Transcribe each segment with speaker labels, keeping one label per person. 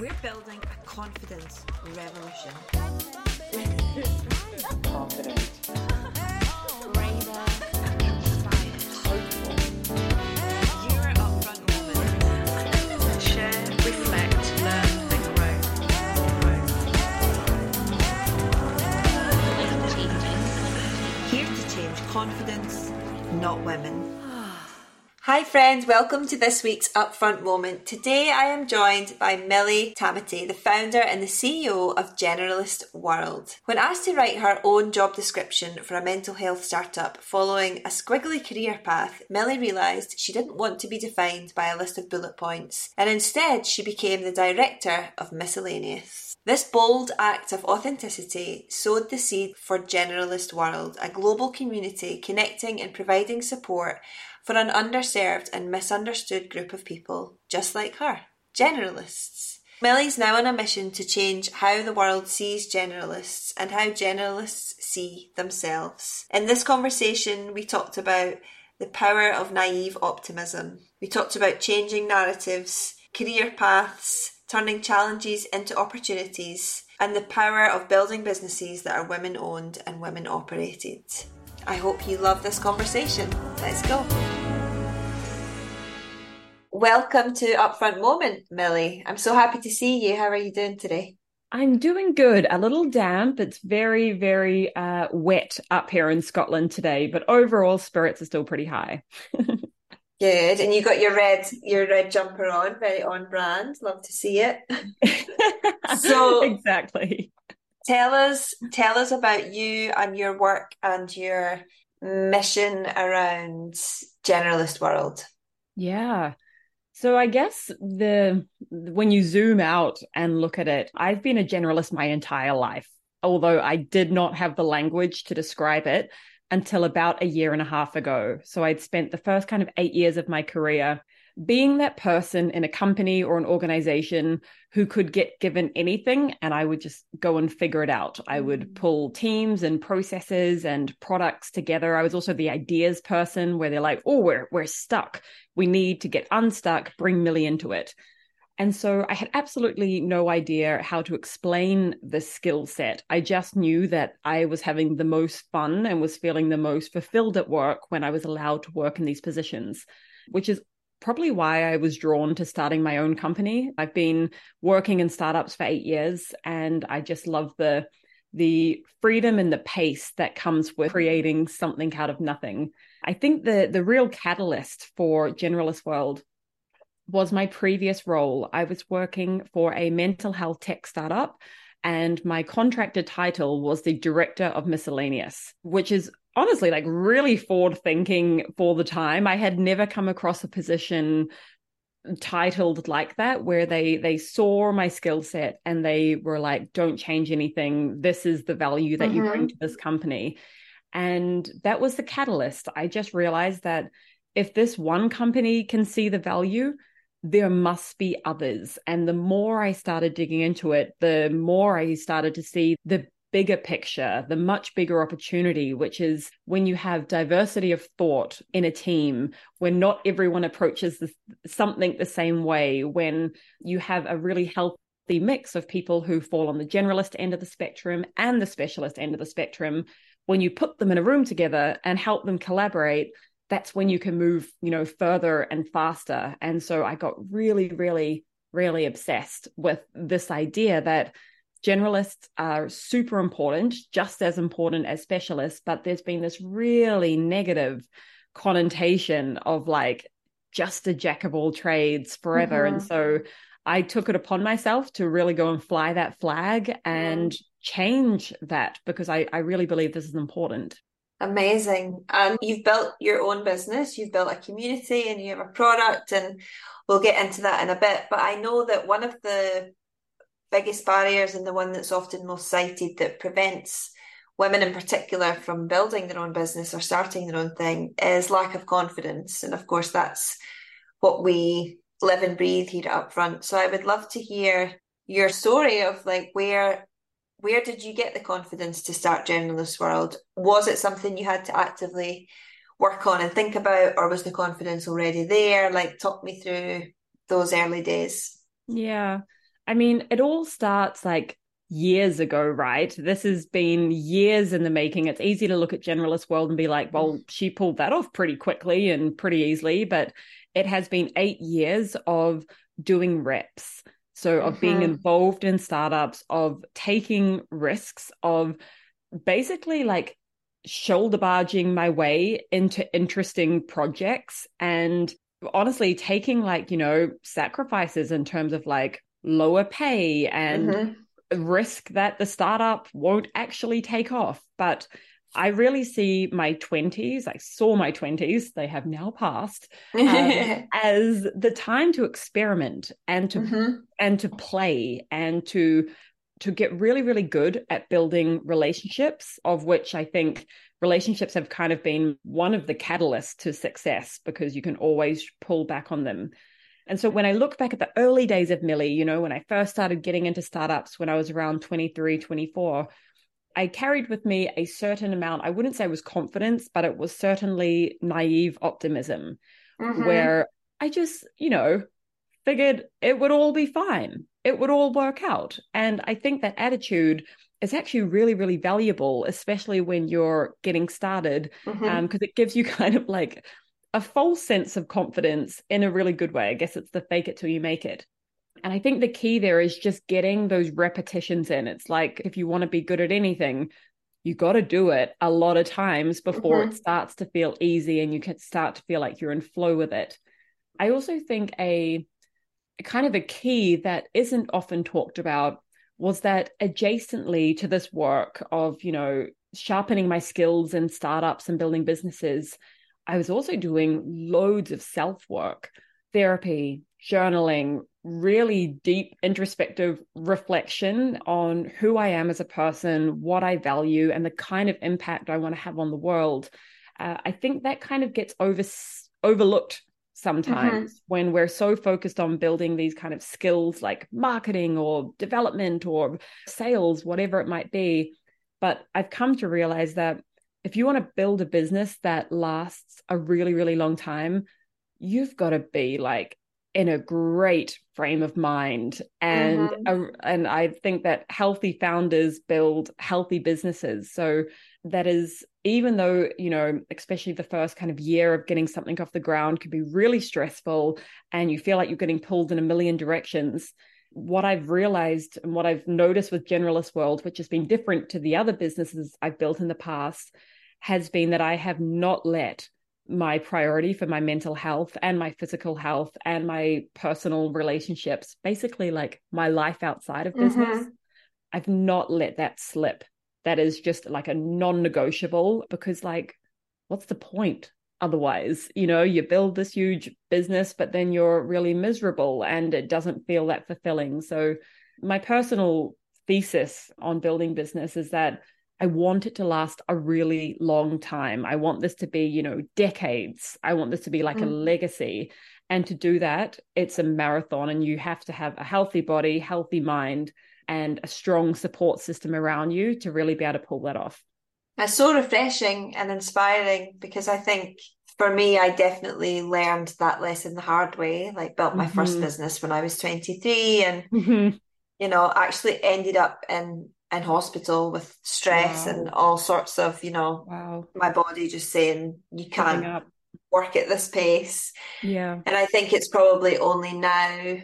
Speaker 1: We're building a confidence revolution. inspired, hopeful. Share, reflect, learn, and grow. Here to change confidence, not women. Hi friends, welcome to this week's Upfront Moment. Today I am joined by Milly Tamati, the founder and the CEO of Generalist World. When asked to write her own job description for a mental health startup following a squiggly career path, Milly realised she didn't want to be defined by a list of bullet points, and instead she became the director of Miscellaneous. This bold act of authenticity sowed the seed for Generalist World, a global community connecting and providing support for an underserved and misunderstood group of people just like her generalists. Milly's now on a mission to change how the world sees generalists and how generalists see themselves. In this conversation, we talked about the power of naive optimism. We talked about changing narratives, career paths, turning challenges into opportunities, and the power of building businesses that are women owned and women operated. I hope you love this conversation. Let's go. Welcome to Upfront Moment, Milly. I'm so happy to see you. How are you doing today?
Speaker 2: I'm doing good. A little damp. It's very, very uh, wet up here in Scotland today, but overall spirits are still pretty high.
Speaker 1: Good. And you got your red your red jumper on, very on brand. Love to see it.
Speaker 2: so exactly.
Speaker 1: Tell us tell us about you and your work and your mission around generalist world.
Speaker 2: Yeah. So I guess the when you zoom out and look at it, I've been a generalist my entire life. Although I did not have the language to describe it until about a year and a half ago. So I'd spent the first kind of 8 years of my career being that person in a company or an organization who could get given anything and I would just go and figure it out. I would mm. pull teams and processes and products together. I was also the ideas person where they're like, oh, we're we're stuck. We need to get unstuck, bring Milly into it. And so I had absolutely no idea how to explain the skill set. I just knew that I was having the most fun and was feeling the most fulfilled at work when I was allowed to work in these positions, which is probably why I was drawn to starting my own company. I've been working in startups for 8 years and I just love the the freedom and the pace that comes with creating something out of nothing. I think the the real catalyst for Generalist World was my previous role. I was working for a mental health tech startup and my contracted title was the director of miscellaneous, which is honestly like really forward thinking for the time. I had never come across a position titled like that where they they saw my skill set and they were like don't change anything this is the value that mm-hmm. you bring mm-hmm. to this company and that was the catalyst i just realized that if this one company can see the value there must be others and the more i started digging into it the more i started to see the bigger picture, the much bigger opportunity, which is when you have diversity of thought in a team, when not everyone approaches the, something the same way, when you have a really healthy mix of people who fall on the generalist end of the spectrum and the specialist end of the spectrum, when you put them in a room together and help them collaborate, that's when you can move, you know, further and faster. And so I got really, really, really obsessed with this idea that generalists are super important, just as important as specialists, but there's been this really negative connotation of like just a jack of all trades forever. Mm-hmm. And so I took it upon myself to really go and fly that flag and change that because I, I really believe this is important.
Speaker 1: Amazing. And you've built your own business, you've built a community and you have a product, and we'll get into that in a bit. But I know that one of the biggest barriers and the one that's often most cited that prevents women in particular from building their own business or starting their own thing is lack of confidence. And of course, that's what we live and breathe here at Upfront. So I would love to hear your story of like where where did you get the confidence to start Generalist World? Was it something you had to actively work on and think about, or was the confidence already there? Like, talk me through those early days.
Speaker 2: Yeah. I mean, it all starts like years ago, right? This has been years in the making. It's easy to look at Generalist World and be like, well, she pulled that off pretty quickly and pretty easily, but it has been eight years of doing reps. So, of mm-hmm. being involved in startups, of taking risks, of basically like shoulder barging my way into interesting projects and honestly taking like, you know, sacrifices in terms of like lower pay and mm-hmm. risk that the startup won't actually take off. But I really see my 20s, I saw my 20s, they have now passed, um, as the time to experiment and to mm-hmm. and to play and to to get really really good at building relationships of which I think relationships have kind of been one of the catalysts to success because you can always pull back on them. And so when I look back at the early days of Milly, you know, when I first started getting into startups when I was around 23, 24, I carried with me a certain amount, I wouldn't say it was confidence, but it was certainly naive optimism, mm-hmm. where I just, you know, figured it would all be fine. It would all work out. And I think that attitude is actually really, really valuable, especially when you're getting started, because mm-hmm. um, it gives you kind of like a false sense of confidence in a really good way. I guess it's the fake it till you make it. And I think the key there is just getting those repetitions in. It's like if you want to be good at anything, you got to do it a lot of times before mm-hmm. it starts to feel easy and you can start to feel like you're in flow with it. I also think a kind of a key that isn't often talked about was that adjacently to this work of, you know, sharpening my skills in startups and building businesses, I was also doing loads of self work, therapy, journaling, really deep introspective reflection on who I am as a person, what I value, and the kind of impact I want to have on the world. Uh, I think that kind of gets over overlooked sometimes mm-hmm. when we're so focused on building these kind of skills like marketing or development or sales, whatever it might be. But I've come to realize that if you want to build a business that lasts a really, really long time, you've got to be like in a great frame of mind and mm-hmm. and I think that healthy founders build healthy businesses so that is even though you know especially the first kind of year of getting something off the ground can be really stressful and you feel like you're getting pulled in a million directions what I've realized and what I've noticed with Generalist World, which has been different to the other businesses I've built in the past, has been that I have not let my priority for my mental health and my physical health and my personal relationships, basically like my life outside of business. Mm-hmm. I've not let that slip. That is just like a non negotiable because, like, what's the point? Otherwise, you know, you build this huge business, but then you're really miserable and it doesn't feel that fulfilling. So, my personal thesis on building business is that I want it to last a really long time. I want this to be, you know, decades. I want this to be like mm. a legacy. And to do that, it's a marathon and you have to have a healthy body, healthy mind, and a strong support system around you to really be able to pull that off.
Speaker 1: It's so refreshing and inspiring because I think for me, I definitely learned that lesson the hard way. Like, built my mm-hmm. first business when I was 23 and, mm-hmm. you know, actually ended up in in hospital with stress wow. and all sorts of, you know,
Speaker 2: wow.
Speaker 1: my body just saying you can't work at this pace.
Speaker 2: Yeah.
Speaker 1: And I think it's probably only now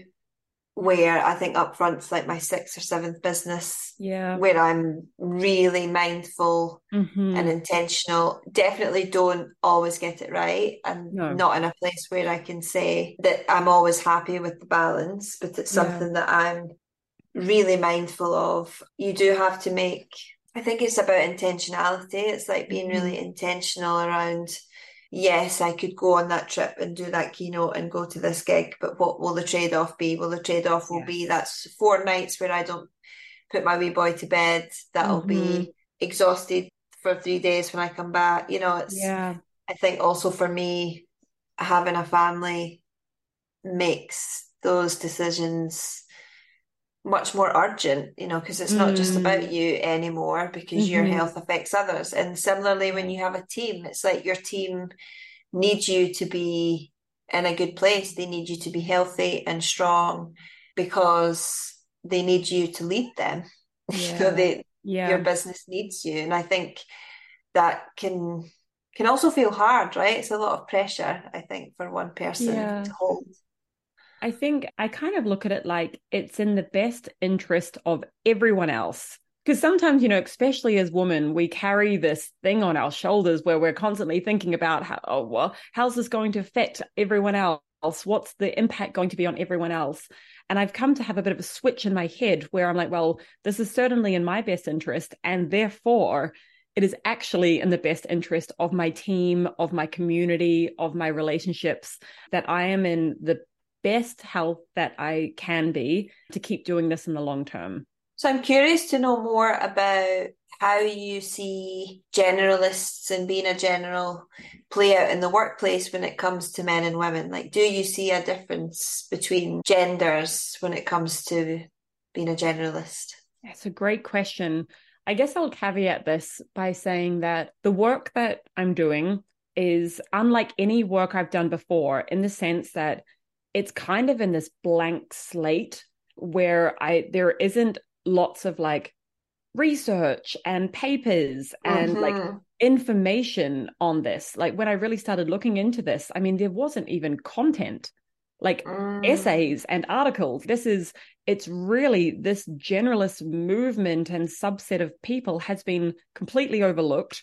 Speaker 1: where I think upfront's like my sixth or seventh business.
Speaker 2: Yeah.
Speaker 1: Where I'm really mindful mm-hmm. and intentional. Definitely don't always get it right. and no. not in a place where I can say that I'm always happy with the balance, but it's something yeah. that I'm really mindful of. You do have to make, I think it's about intentionality. It's like being really mm-hmm. intentional around, yes, I could go on that trip and do that keynote and go to this gig, but what will the trade off be? Well, the trade off will be that's four nights where I don't put my wee boy to bed. That'll mm-hmm. be exhausted for three days when I come back. You know, it's,
Speaker 2: yeah.
Speaker 1: I think also for me, having a family makes those decisions much more urgent, you know, because it's not mm. just about mm. you anymore because mm-hmm. your health affects others. And similarly, when you have a team, it's like your team needs you to be in a good place. They need you to be healthy and strong because they need you to lead them. Yeah. so they yeah. your business needs you. And I think that can can also feel hard, right? It's a lot of pressure, I think, for one person yeah. to hold.
Speaker 2: I think I kind of look at it like it's in the best interest of everyone else. Because sometimes, you know, especially as women, we carry this thing on our shoulders where we're constantly thinking about how, oh, well, how's this going to affect everyone else? What's the impact going to be on everyone else? And I've come to have a bit of a switch in my head where I'm like, well, this is certainly in my best interest. And therefore, it is actually in the best interest of my team, of my community, of my relationships that I am in the best health that I can be to keep doing this in the long term.
Speaker 1: So I'm curious to know more about how you see generalists and being a general play out in the workplace when it comes to men and women. Like, do you see a difference between genders when it comes to being a generalist?
Speaker 2: That's a great question. I guess I'll caveat this by saying that the work that I'm doing is unlike any work I've done before in the sense that it's kind of in this blank slate where I there isn't lots of like research and papers and like mm-hmm. information on this. Like when I really started looking into this, I mean, there wasn't even content like mm. essays and articles. This is, it's really this generalist movement and subset of people has been completely overlooked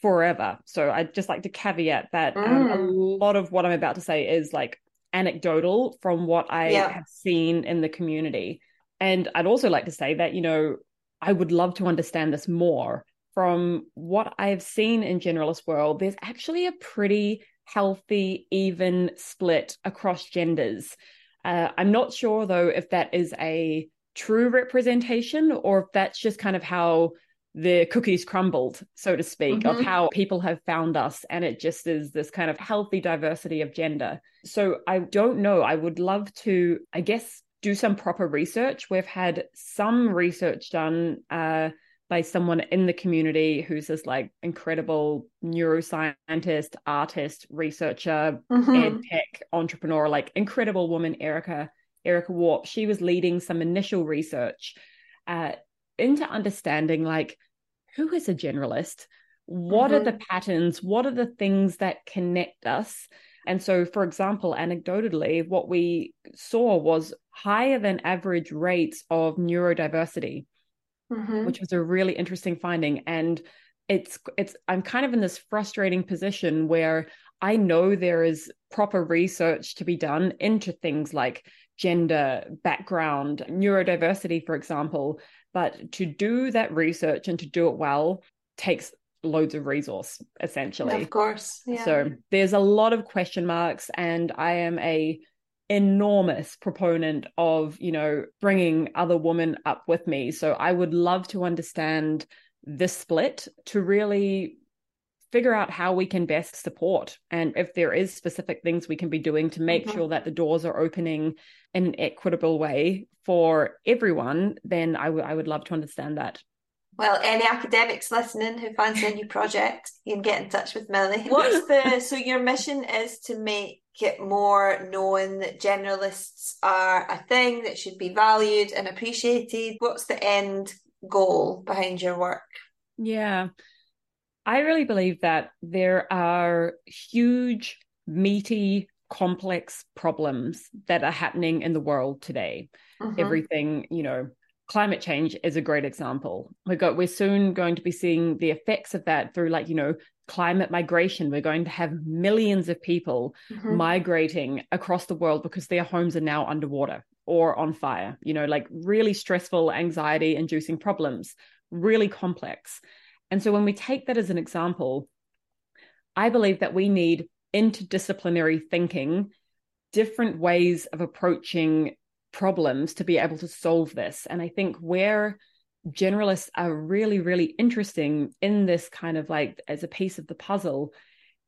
Speaker 2: forever. So I'd just like to caveat that mm. um, a mm. lot of what I'm about to say is like anecdotal from what I yeah. have seen in the community. And I'd also like to say that, you know, I would love to understand this more. From what I've seen in generalist world, there's actually a pretty healthy, even split across genders. Uh, I'm not sure though if that is a true representation or if that's just kind of how the cookies crumbled, so to speak, mm-hmm. of how people have found us. And it just is this kind of healthy diversity of gender. So I don't know. I would love to, I guess, do some proper research. We've had some research done uh, by someone in the community who's this like incredible neuroscientist, artist, researcher, mm-hmm. ed tech entrepreneur, like incredible woman, Erica. Erica Warp, she was leading some initial research uh, into understanding like who is a generalist what mm-hmm. are the patterns what are the things that connect us and so for example anecdotally what we saw was higher than average rates of neurodiversity mm-hmm. which was a really interesting finding and it's it's i'm kind of in this frustrating position where i know there is proper research to be done into things like gender background neurodiversity for example but to do that research and to do it well takes loads of resource essentially
Speaker 1: of course
Speaker 2: yeah. so there's a lot of question marks and i am a enormous proponent of you know bringing other women up with me so i would love to understand this split to really figure out how we can best support and if there is specific things we can be doing to make mm-hmm. sure that the doors are opening in an equitable way for everyone then I, w- I would love to understand that.
Speaker 1: Well any academics listening who fancy a new project you can get in touch with milly. What's the so your mission is to make it more known that generalists are a thing that should be valued and appreciated. What's the end goal behind your work?
Speaker 2: Yeah I really believe that there are huge, meaty, complex problems that are happening in the world today. Mm-hmm. Everything, you know, climate change is a great example. We got we're soon going to be seeing the effects of that through like, you know, climate migration. We're going to have millions of people mm-hmm. migrating across the world because their homes are now underwater or on fire, you know, like really stressful, anxiety inducing problems, really complex. And so when we take that as an example, I believe that we need interdisciplinary thinking, different ways of approaching problems to be able to solve this. And I think where generalists are really, really interesting in this kind of like as a piece of the puzzle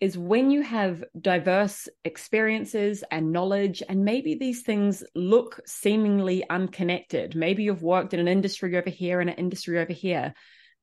Speaker 2: is when you have diverse experiences and knowledge, and maybe these things look seemingly unconnected. Maybe you've worked in an industry over here and an industry over here,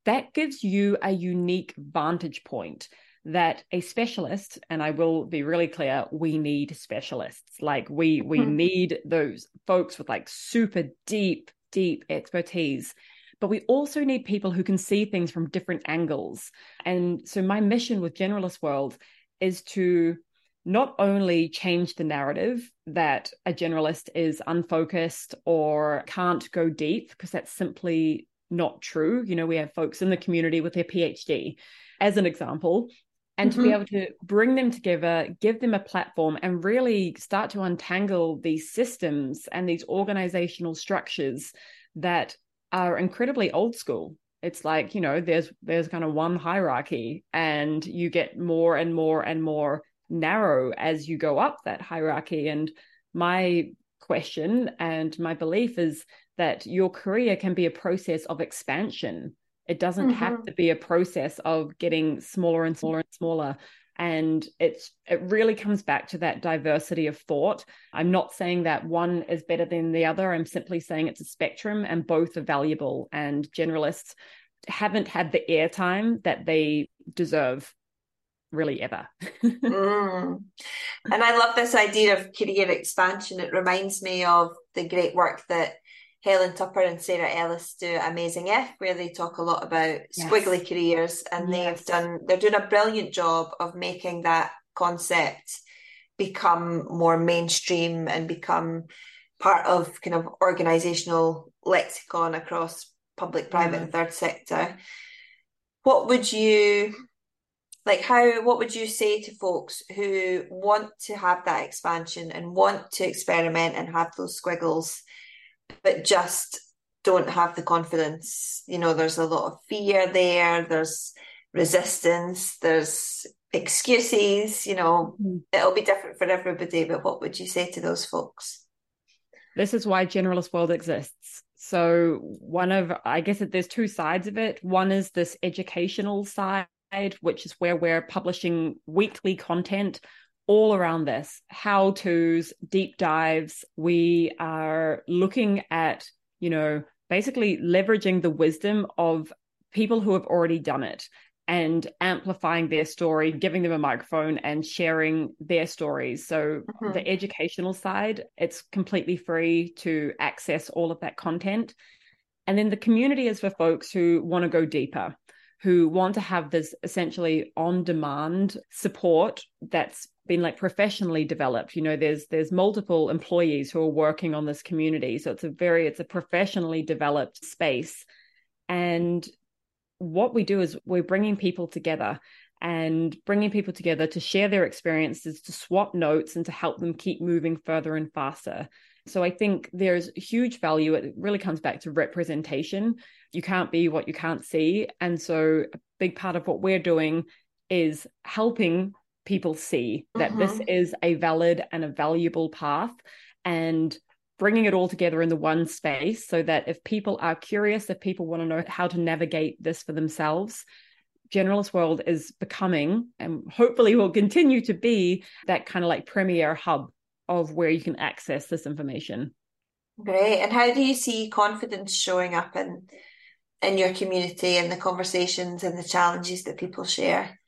Speaker 2: that gives you a unique vantage point that a specialist and i will be really clear we need specialists like we we mm-hmm. need those folks with like super deep deep expertise. But we also need people who can see things from different angles. And so, my mission with Generalist World is to not only change the narrative that a generalist is unfocused or can't go deep, because that's simply not true. You know, we have folks in the community with their PhD, as an example, and mm-hmm. to be mm-hmm. able to bring them together, give them a platform, and really start to untangle these systems and these organizational structures that are incredibly old school. It's like, you know, there's there's kind of one hierarchy and you get more and more and more narrow as you go up that hierarchy. And my question and my belief is that your career can be a process of expansion. It doesn't mm-hmm. have to be a process of getting smaller and smaller and smaller. And it's it really comes back to that diversity of thought. I'm not saying that one is better than the other. I'm simply saying it's a spectrum and both are valuable. And generalists haven't had the airtime that they deserve really ever.
Speaker 1: mm. And I love this idea of career expansion. It reminds me of the great work that Helen Tupper and Sarah Ellis do Amazing If, where they talk a lot about yes. squiggly careers, and yes. they've done they're doing a brilliant job of making that concept become more mainstream and become part of kind of organizational lexicon across public, private, mm. and third sector. What would you like how what would you say to folks who want to have that expansion and want to experiment and have those squiggles but just don't have the confidence? You know there's a lot of fear there there's resistance there's excuses you know mm-hmm. it'll be different for everybody but what would you say to those folks?
Speaker 2: This is why generalist world exists. So one of i guess that there's two sides of it. One is this educational side which is where we're publishing weekly content all around this how to's, deep dives. We are looking at, you know, basically leveraging the wisdom of people who have already done it and amplifying their story, giving them a microphone and sharing their stories. So, mm-hmm. the educational side, it's completely free to access all of that content. And then the community is for folks who want to go deeper who want to have this essentially on demand support that's been like professionally developed. You know there's there's multiple employees who are working on this community. So it's a very it's a professionally developed space. And what we do is we're bringing people together and bringing people together to share their experiences to swap notes and to help them keep moving further and faster so I think there's huge value. It really comes back to representation. You can't be what you can't see. And so a big part of what we're doing is helping people see that mm-hmm. this is a valid and a valuable path and bringing it all together in the one space so that if people are curious, if people want to know how to navigate this for themselves, Generalist World is becoming and hopefully will continue to be that kind of like premier hub of where you can access this information.
Speaker 1: Great. And how do you see confidence showing up in in your community and the conversations and the challenges that people share?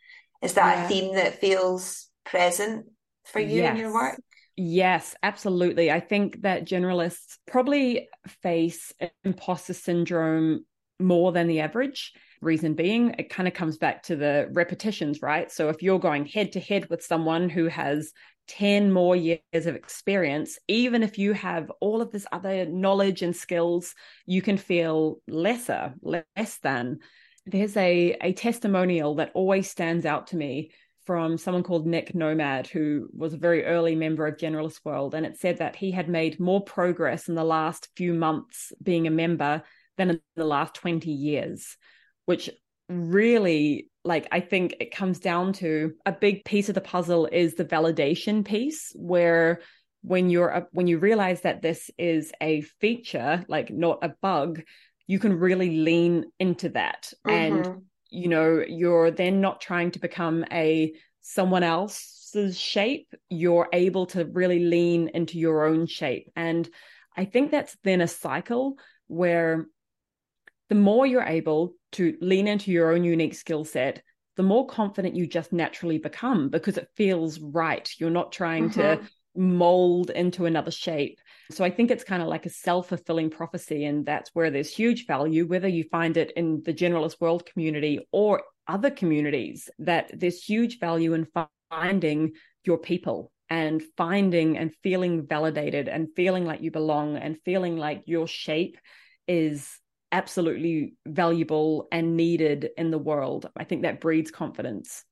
Speaker 1: Is that yeah. a theme that feels present for you yes. in your work?
Speaker 2: Yes, absolutely. I think that generalists probably face imposter syndrome more than the average. Reason being, it kind of comes back to the repetitions, right? So if you're going head to head with someone who has 10 more years of experience, even if you have all of this other knowledge and skills, you can feel lesser, less than. There's a, a testimonial that always stands out to me from someone called Nick Nomad, who was a very early member of Generalist World. And it said that he had made more progress in the last few months being a member than in the last 20 years, which really like i think it comes down to a big piece of the puzzle is the validation piece where when you're when you realize that this is a feature like not a bug you can really lean into that. Mm-hmm. and you know you're then not trying to become a someone else's shape. You're able to really lean into your own shape. And i think that's then a cycle where the more you're able to lean into your own unique skill set, the more confident you just naturally become because it feels right. You're not trying mm-hmm. to mold into another shape. So I think it's kind of like a self fulfilling prophecy. And that's where there's huge value, whether you find it in the generalist world community or other communities, that there's huge value in finding your people and finding and feeling validated and feeling like you belong and feeling like your shape is absolutely valuable and needed in the world. I think that breeds confidence.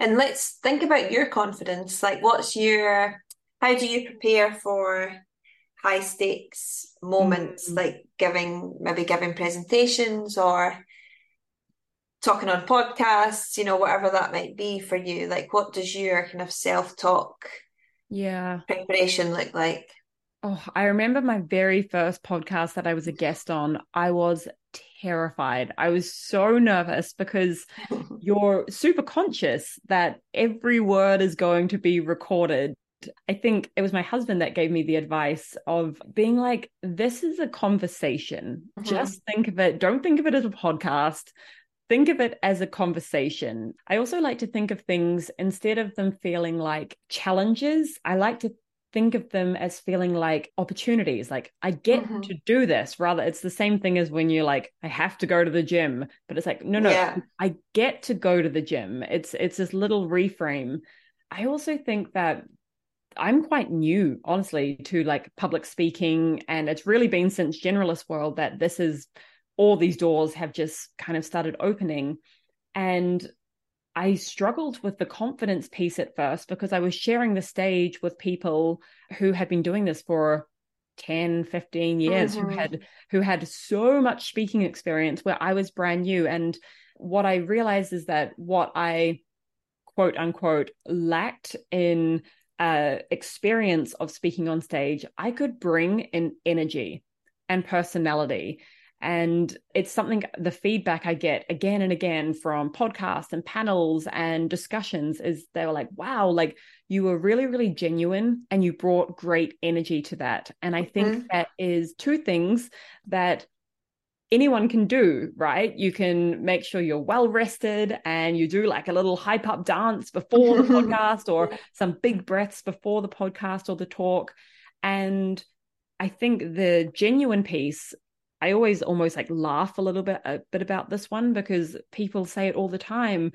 Speaker 1: And let's think about your confidence. Like, what's your, how do you prepare for high stakes moments, mm-hmm. like giving, maybe giving presentations or talking on podcasts, you know, whatever that might be for you? Like, what does your kind of self talk
Speaker 2: yeah
Speaker 1: preparation look like?
Speaker 2: Oh, I remember my very first podcast that I was a guest on. I was terrified. I was so nervous because you're super conscious that every word is going to be recorded. I think it was my husband that gave me the advice of being like, this is a conversation. Mm-hmm. Just think of it. Don't think of it as a podcast. Think of it as a conversation. I also like to think of things instead of them feeling like challenges, I like to think of them as feeling like opportunities like i get mm-hmm. to do this rather it's the same thing as when you're like i have to go to the gym but it's like no no yeah. i get to go to the gym it's it's this little reframe i also think that i'm quite new honestly to like public speaking and it's really been since generalist world that this is all these doors have just kind of started opening and I struggled with the confidence piece at first because I was sharing the stage with people who had been doing this for 10 15 years mm-hmm. who had who had so much speaking experience where I was brand new and what I realized is that what I quote unquote lacked in uh, experience of speaking on stage, I could bring in energy and personality and it's something the feedback I get again and again from podcasts and panels and discussions is they were like, wow, like you were really, really genuine and you brought great energy to that. And I think mm-hmm. that is two things that anyone can do, right? You can make sure you're well rested and you do like a little hype up dance before the podcast or some big breaths before the podcast or the talk. And I think the genuine piece I always almost like laugh a little bit a bit about this one because people say it all the time.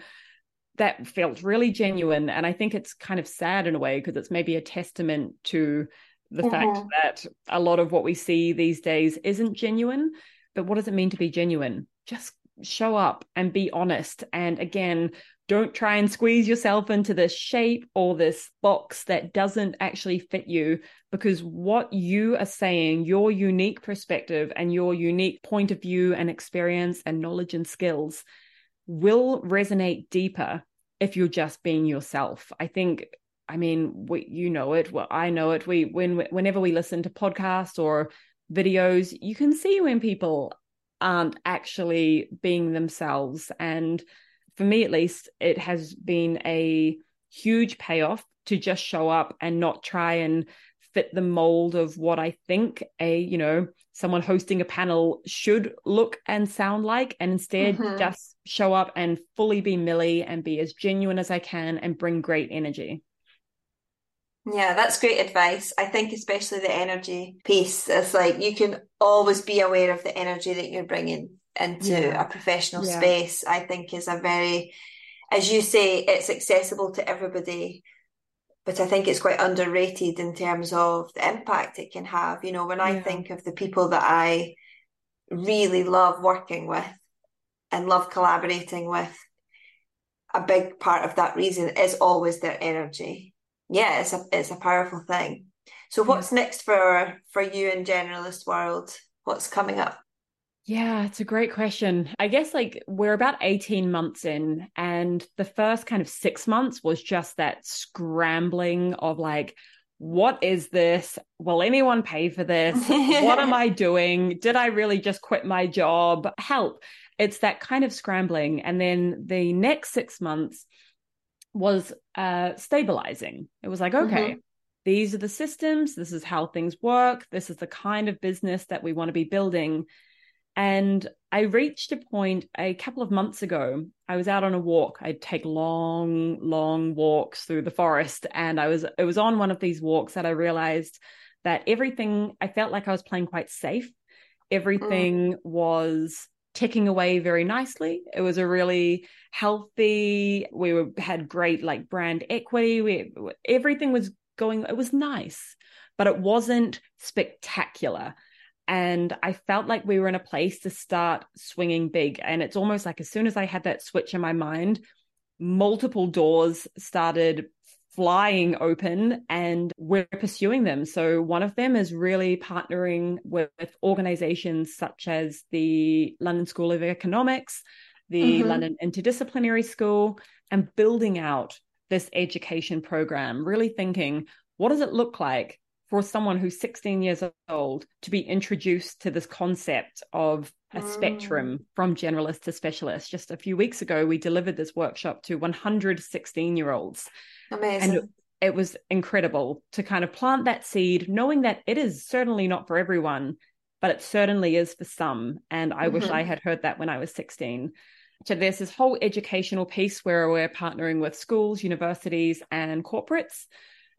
Speaker 2: That felt really genuine, and I think it's kind of sad in a way because it's maybe a testament to the mm-hmm. fact that a lot of what we see these days isn't genuine. But what does it mean to be genuine? Just show up and be honest. And again, don't try and squeeze yourself into this shape or this box that doesn't actually fit you because what you are saying, your unique perspective and your unique point of view and experience and knowledge and skills will resonate deeper if you're just being yourself. I think I mean, we, you know it. Well, I know it. We when whenever we listen to podcasts or videos, you can see when people aren't actually being themselves, and for me at least, it has been a huge payoff to just show up and not try and fit the mold of what I think a, you know, someone hosting a panel should look and sound like, and instead mm-hmm. just show up and fully be Milly and be as genuine as I can and bring great energy.
Speaker 1: Yeah, that's great advice. I think especially the energy piece. It's like you can always be aware of the energy that you're bringing into yeah. a professional yeah. space, I think is a very, as you say, it's accessible to everybody. But I think it's quite underrated in terms of the impact it can have. You know, when I think of the people that I really love working with and love collaborating with, a big part of that reason is always their energy. Yeah, it's a it's a powerful thing. So what's next for for you in generalist world? What's coming up?
Speaker 2: Yeah, it's a great question. I guess like we're about 18 months in, and the first kind of six months was just that scrambling of like, what is this? Will anyone pay for this? what am I doing? Did I really just quit my job? Help. It's that kind of scrambling. And then the next six months was uh, stabilizing. It was like, okay, mm-hmm. these are the systems. This is how things work. This is the kind of business that we want to be building And I reached a point a couple of months ago. I was out on a walk. I'd take long, long walks through the forest. And I was it was on one of these walks that I realized that everything I felt like I was playing quite safe. Everything mm. was ticking away very nicely. It was a really healthy, we were, had great like brand equity. We everything was going it was nice, but it wasn't spectacular and I felt like we were in a place to start swinging big. And it's almost like as soon as I had that switch in my mind, multiple doors started flying open and we're pursuing them. So one of them is really partnering with, organizations such as the London School of Economics, the mm-hmm. London Interdisciplinary School, and building out this education program, really thinking, what does it look like for someone who's 16 years old to be introduced to this concept of a mm. spectrum from generalist to specialist. Just a few weeks ago, we delivered this workshop to 116 year olds.
Speaker 1: Amazing.
Speaker 2: And it was incredible to kind of plant that seed, knowing that it is certainly not for everyone, but it certainly is for some. And I mm-hmm. wish I had heard that when I was 16. So there's this whole educational piece where we're partnering with schools, universities, and corporates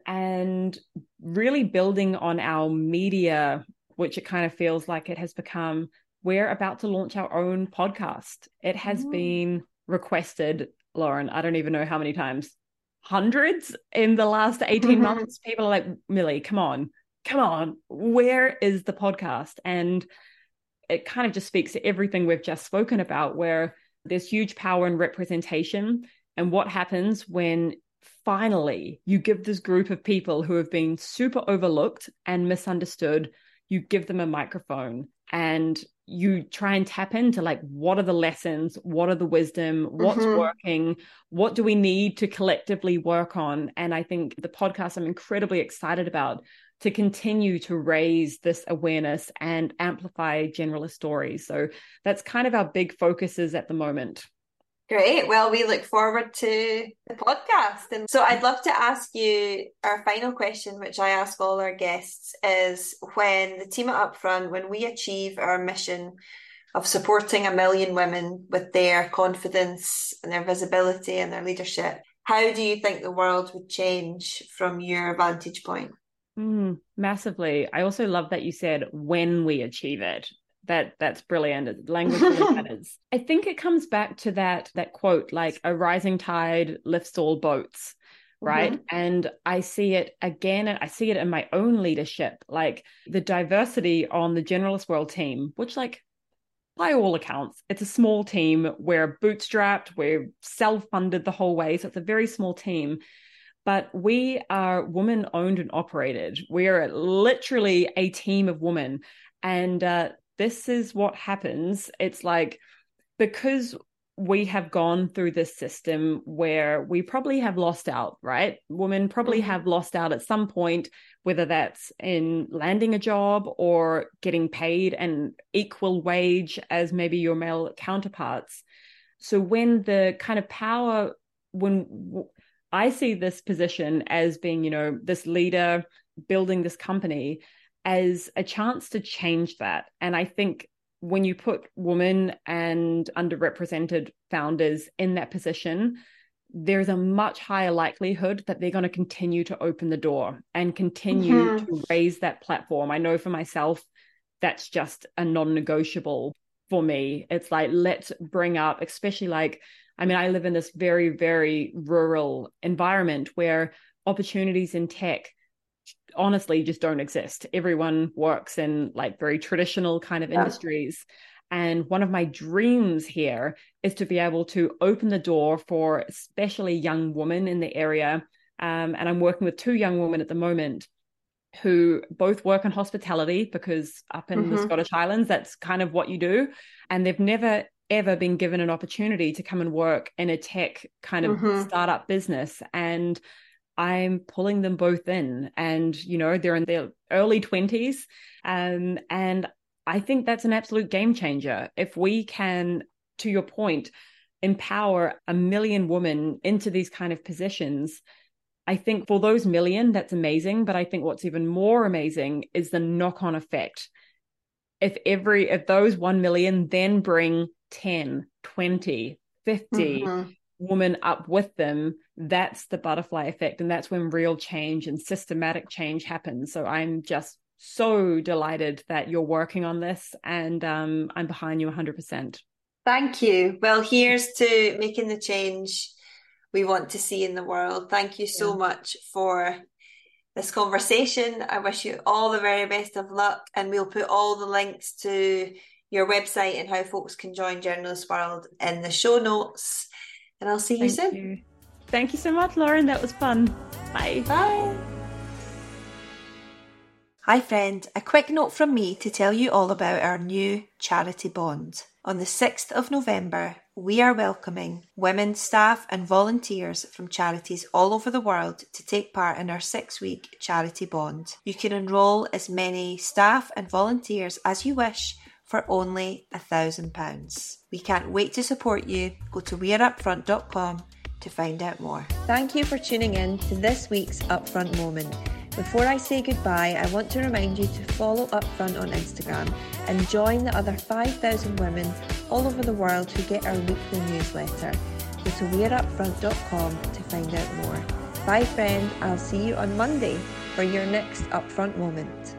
Speaker 2: and really building on our media, which it kind of feels like it has become. We're about to launch our own podcast. It has mm. been requested, Lauren, I don't even know how many times, hundreds in the last 18 months. People are like, Milly, come on, come on, where is the podcast? And it kind of just speaks to everything we've just spoken about, where there's huge power in representation. And what happens when finally you give this group of people who have been super overlooked and misunderstood you give them a microphone and you try and tap into like what are the lessons? What are the wisdom? What's mm-hmm. working? What do we need to collectively work on? And i think the podcast i'm incredibly excited about to continue to raise this awareness and amplify generalist stories. So that's kind of our big focuses at the moment
Speaker 1: Great. Well, we look forward to the podcast. And so I'd love to ask you our final question, which I ask all our guests, is when the team at Upfront, when we achieve our mission of supporting a million women with their confidence and their visibility and their leadership, how do you think the world would change from your vantage point?
Speaker 2: Mm, massively. I also love that you said when we achieve it that that's brilliant. Language really matters. I think it comes back to that that quote like a rising tide lifts all boats right? Mm-hmm. and i see it again and i see it in my own leadership like the diversity on the generalist world team which like by all accounts it's a small team. We're bootstrapped we're self-funded the whole way so it's a very small team. But we are woman owned and operated. We are literally a team of women. And uh, this is what happens. It's like because we have gone through this system where we probably have lost out, right? Women probably mm-hmm. have lost out at some point, whether that's in landing a job or getting paid an equal wage as maybe your male counterparts. So when the kind of power, when I see this position as being, you know, this leader building this company, as a chance to change that. And I think when you put women and underrepresented founders in that position, there's a much higher likelihood that they're going to continue to open the door and continue mm-hmm. to raise that platform. I know for myself, that's just a non negotiable for me. It's like, let's bring up, especially like, I mean, I live in this very, very rural environment where opportunities in tech honestly just don't exist. Everyone works in like very traditional kind of yeah. industries. And one of my dreams here is to be able to open the door for especially young women in the area. Um, and I'm working with two young women at the moment who both work in hospitality because up in mm-hmm. the Scottish Highlands, that's kind of what you do. And they've never ever been given an opportunity to come and work in a tech kind of mm-hmm. startup business. And I'm pulling them both in. And, you know, they're in their early 20s. Um, and I think that's an absolute game changer. If we can, to your point, empower a million women into these kind of positions, I think for those million, that's amazing. But I think what's even more amazing is the knock on effect. if every if those 1 million then bring 10 20 50 mm-hmm. Women up with them that's the butterfly effect and that's when real change and systematic change happens so i'm just so delighted that you're working on this and um, i'm behind you 100%
Speaker 1: thank you well here's to making the change we want to see in the world thank you so yeah. much for this conversation. I wish you all the very best of luck, and we'll put all the links to your website and how folks can join Generalist World in the show notes. And I'll see you
Speaker 2: Thank
Speaker 1: soon.
Speaker 2: You. Thank you so much, Lauren. That was fun. Bye.
Speaker 1: Bye. Hi, friend. A quick note from me to tell you all about our new charity bond. On the 6th of November, we are welcoming women, staff, and volunteers from charities all over the world to take part in our six week charity bond. You can enrol as many staff and volunteers as you wish for only a thousand pounds. We can't wait to support you. Go to weareupfront.com to find out more. Thank you for tuning in to this week's Upfront Moment. Before I say goodbye, I want to remind you to follow Upfront on Instagram and join the other 5,000 women all over the world who get our weekly newsletter. Go to weareupfront.com to find out more. Bye, friend. I'll see you on Monday for your next Upfront moment.